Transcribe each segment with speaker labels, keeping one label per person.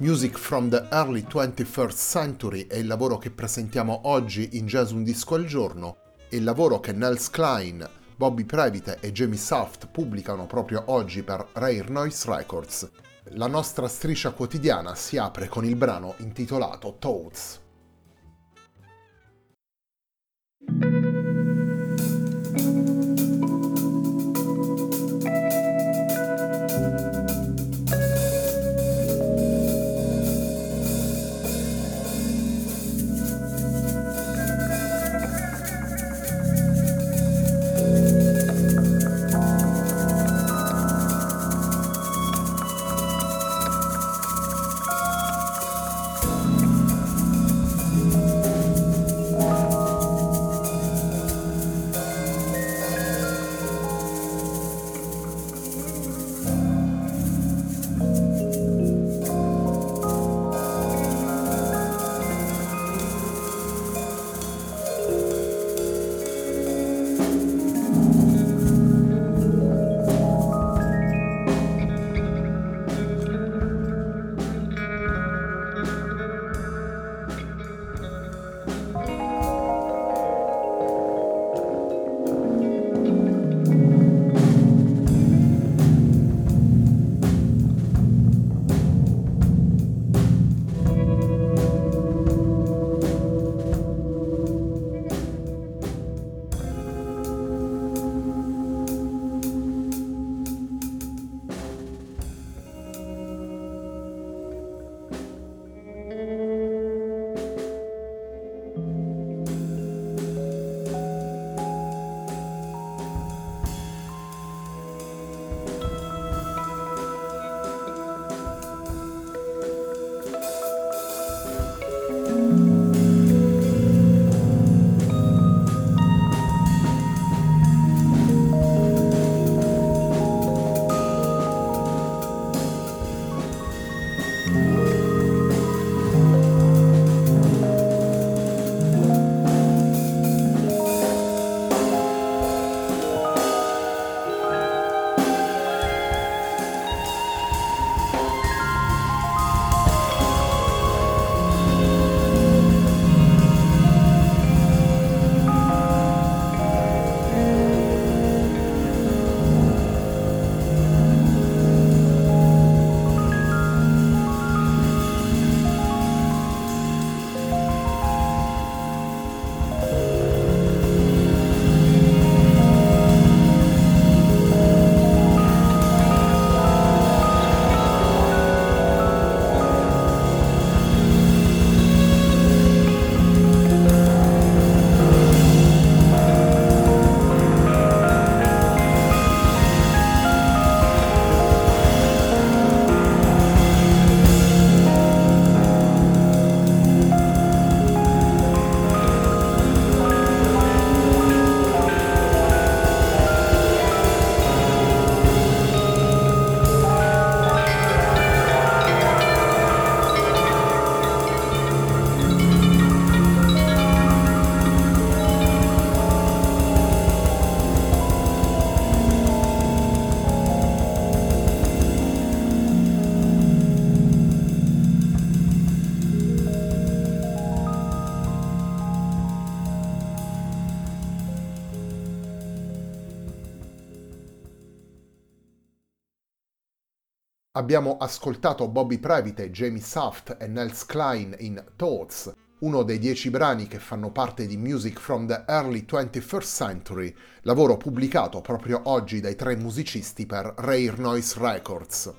Speaker 1: Music from the Early 21st Century è il lavoro che presentiamo oggi in Jazz Un Disco al Giorno, e il lavoro che Nels Klein, Bobby Previte e Jamie Soft pubblicano proprio oggi per Rare Noise Records. La nostra striscia quotidiana si apre con il brano intitolato Toads. Abbiamo ascoltato Bobby Previte, Jamie Saft e Nels Klein in Thoughts, uno dei dieci brani che fanno parte di Music from the Early 21st Century, lavoro pubblicato proprio oggi dai tre musicisti per Rare Noise Records.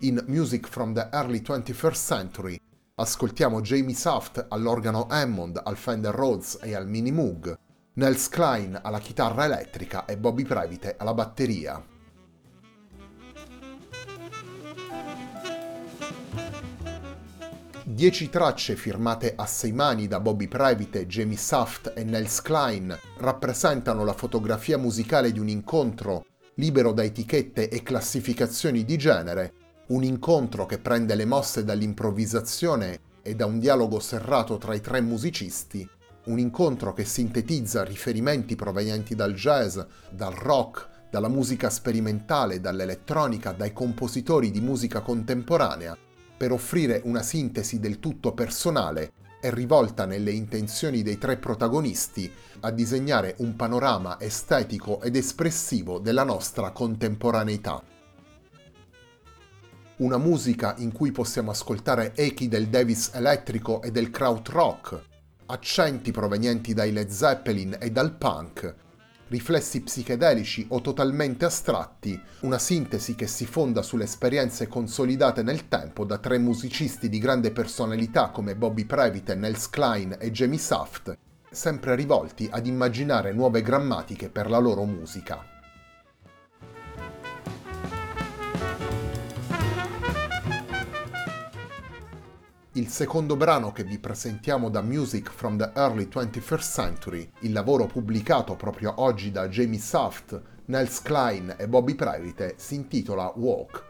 Speaker 1: In Music from the Early 21st Century ascoltiamo Jamie Saft all'organo Hammond, al Fender Rhodes e al Mini Moog, Nels Klein alla chitarra elettrica e Bobby Previte alla batteria. Dieci tracce firmate a sei mani da Bobby Previte, Jamie Saft e Nels Klein rappresentano la fotografia musicale di un incontro libero da etichette e classificazioni di genere, un incontro che prende le mosse dall'improvvisazione e da un dialogo serrato tra i tre musicisti, un incontro che sintetizza riferimenti provenienti dal jazz, dal rock, dalla musica sperimentale, dall'elettronica, dai compositori di musica contemporanea, per offrire una sintesi del tutto personale e rivolta nelle intenzioni dei tre protagonisti a disegnare un panorama estetico ed espressivo della nostra contemporaneità. Una musica in cui possiamo ascoltare echi del Davis elettrico e del krautrock, accenti provenienti dai Led Zeppelin e dal punk, riflessi psichedelici o totalmente astratti, una sintesi che si fonda sulle esperienze consolidate nel tempo da tre musicisti di grande personalità come Bobby Previte, Nels Klein e Jamie Saft, sempre rivolti ad immaginare nuove grammatiche per la loro musica. Il secondo brano che vi presentiamo da Music from the Early 21st Century, il lavoro pubblicato proprio oggi da Jamie Saft, Nels Klein e Bobby Previte, si intitola Walk.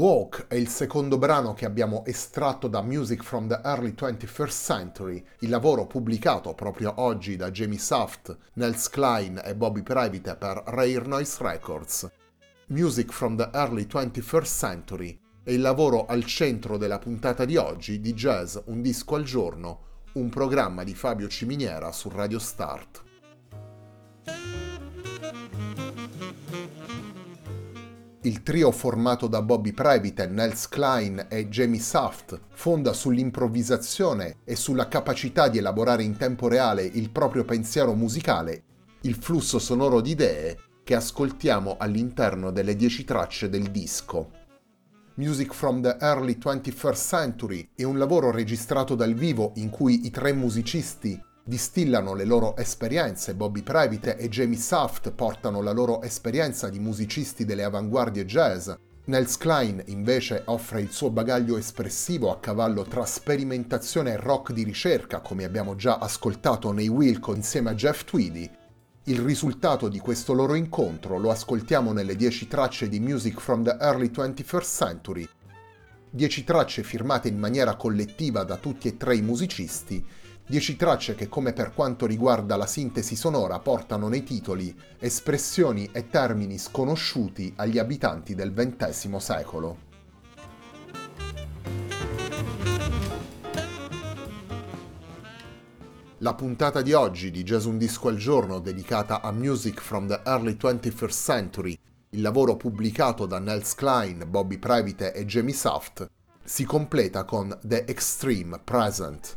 Speaker 1: Walk è il secondo brano che abbiamo estratto da Music from the Early 21st Century, il lavoro pubblicato proprio oggi da Jamie Soft, Nels Klein e Bobby Private per Rare Noise Records. Music from the Early 21st Century è il lavoro al centro della puntata di oggi di Jazz Un disco al giorno, un programma di Fabio Ciminiera su Radio Start. Il trio formato da Bobby Private, Nels Klein e Jamie Saft fonda sull'improvvisazione e sulla capacità di elaborare in tempo reale il proprio pensiero musicale, il flusso sonoro di idee che ascoltiamo all'interno delle dieci tracce del disco. Music from the Early 21st Century è un lavoro registrato dal vivo in cui i tre musicisti distillano le loro esperienze, Bobby Private e Jamie Saft portano la loro esperienza di musicisti delle avanguardie jazz, Nels Klein invece offre il suo bagaglio espressivo a cavallo tra sperimentazione e rock di ricerca, come abbiamo già ascoltato nei Wilco insieme a Jeff Tweedy. Il risultato di questo loro incontro lo ascoltiamo nelle 10 tracce di Music from the Early 21st Century, 10 tracce firmate in maniera collettiva da tutti e tre i musicisti 10 tracce che come per quanto riguarda la sintesi sonora portano nei titoli espressioni e termini sconosciuti agli abitanti del XX secolo. La puntata di oggi di Jazz Un Disco al Giorno dedicata a Music from the Early 21st Century, il lavoro pubblicato da Nels Klein, Bobby Private e Jamie Soft, si completa con The Extreme Present,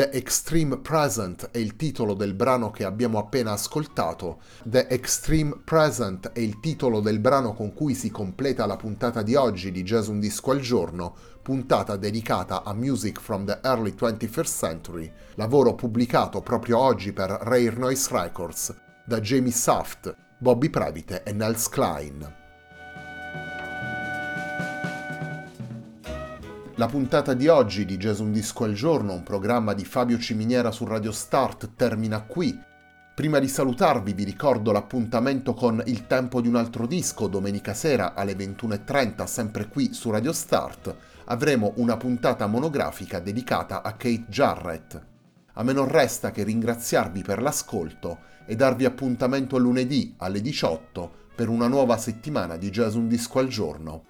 Speaker 1: The Extreme Present è il titolo del brano che abbiamo appena ascoltato. The Extreme Present è il titolo del brano con cui si completa la puntata di oggi di Jazz Un Disco al Giorno, puntata dedicata a Music from the Early 21st Century, lavoro pubblicato proprio oggi per Rare Noise Records da Jamie Saft, Bobby Previte e Nels Klein. La puntata di oggi di Jazz Un Disco al Giorno, un programma di Fabio Ciminiera su Radio Start, termina qui. Prima di salutarvi vi ricordo l'appuntamento con Il tempo di un altro disco domenica sera alle 21.30 sempre qui su Radio Start. Avremo una puntata monografica dedicata a Kate Jarrett. A me non resta che ringraziarvi per l'ascolto e darvi appuntamento lunedì alle 18 per una nuova settimana di Jazz Un Disco al Giorno.